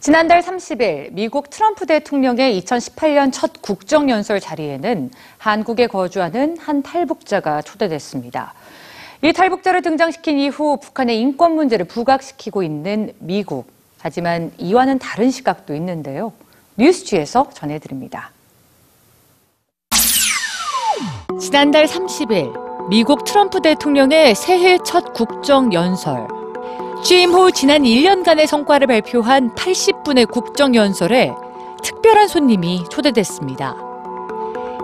지난달 30일 미국 트럼프 대통령의 2018년 첫 국정연설 자리에는 한국에 거주하는 한 탈북자가 초대됐습니다. 이 탈북자를 등장시킨 이후 북한의 인권 문제를 부각시키고 있는 미국. 하지만 이와는 다른 시각도 있는데요. 뉴스취에서 전해드립니다. 지난달 30일 미국 트럼프 대통령의 새해 첫 국정연설. 취임 후 지난 1년간의 성과를 발표한 80분의 국정연설에 특별한 손님이 초대됐습니다.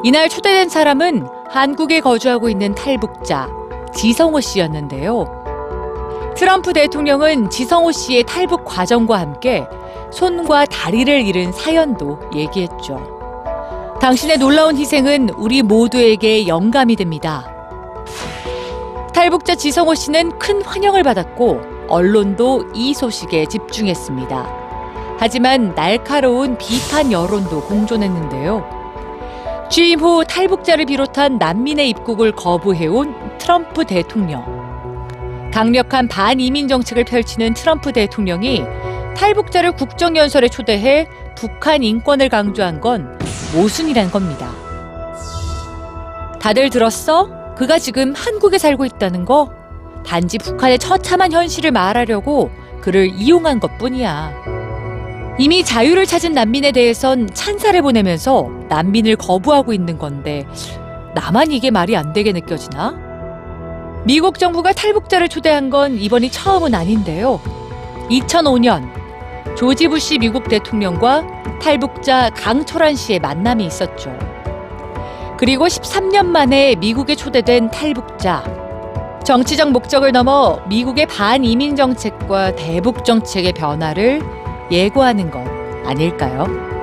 이날 초대된 사람은 한국에 거주하고 있는 탈북자 지성호 씨였는데요. 트럼프 대통령은 지성호 씨의 탈북 과정과 함께 손과 다리를 잃은 사연도 얘기했죠. 당신의 놀라운 희생은 우리 모두에게 영감이 됩니다. 탈북자 지성호 씨는 큰 환영을 받았고 언론도 이 소식에 집중했습니다. 하지만 날카로운 비판 여론도 공존했는데요. 취임 후 탈북자를 비롯한 난민의 입국을 거부해온 트럼프 대통령. 강력한 반이민 정책을 펼치는 트럼프 대통령이 탈북자를 국정연설에 초대해 북한 인권을 강조한 건 모순이란 겁니다. 다들 들었어? 그가 지금 한국에 살고 있다는 거? 단지 북한의 처참한 현실을 말하려고 그를 이용한 것 뿐이야. 이미 자유를 찾은 난민에 대해선 찬사를 보내면서 난민을 거부하고 있는 건데, 나만 이게 말이 안 되게 느껴지나? 미국 정부가 탈북자를 초대한 건 이번이 처음은 아닌데요. 2005년, 조지 부시 미국 대통령과 탈북자 강철환 씨의 만남이 있었죠. 그리고 13년 만에 미국에 초대된 탈북자. 정치적 목적을 넘어 미국의 반이민 정책과 대북 정책의 변화를 예고하는 것 아닐까요?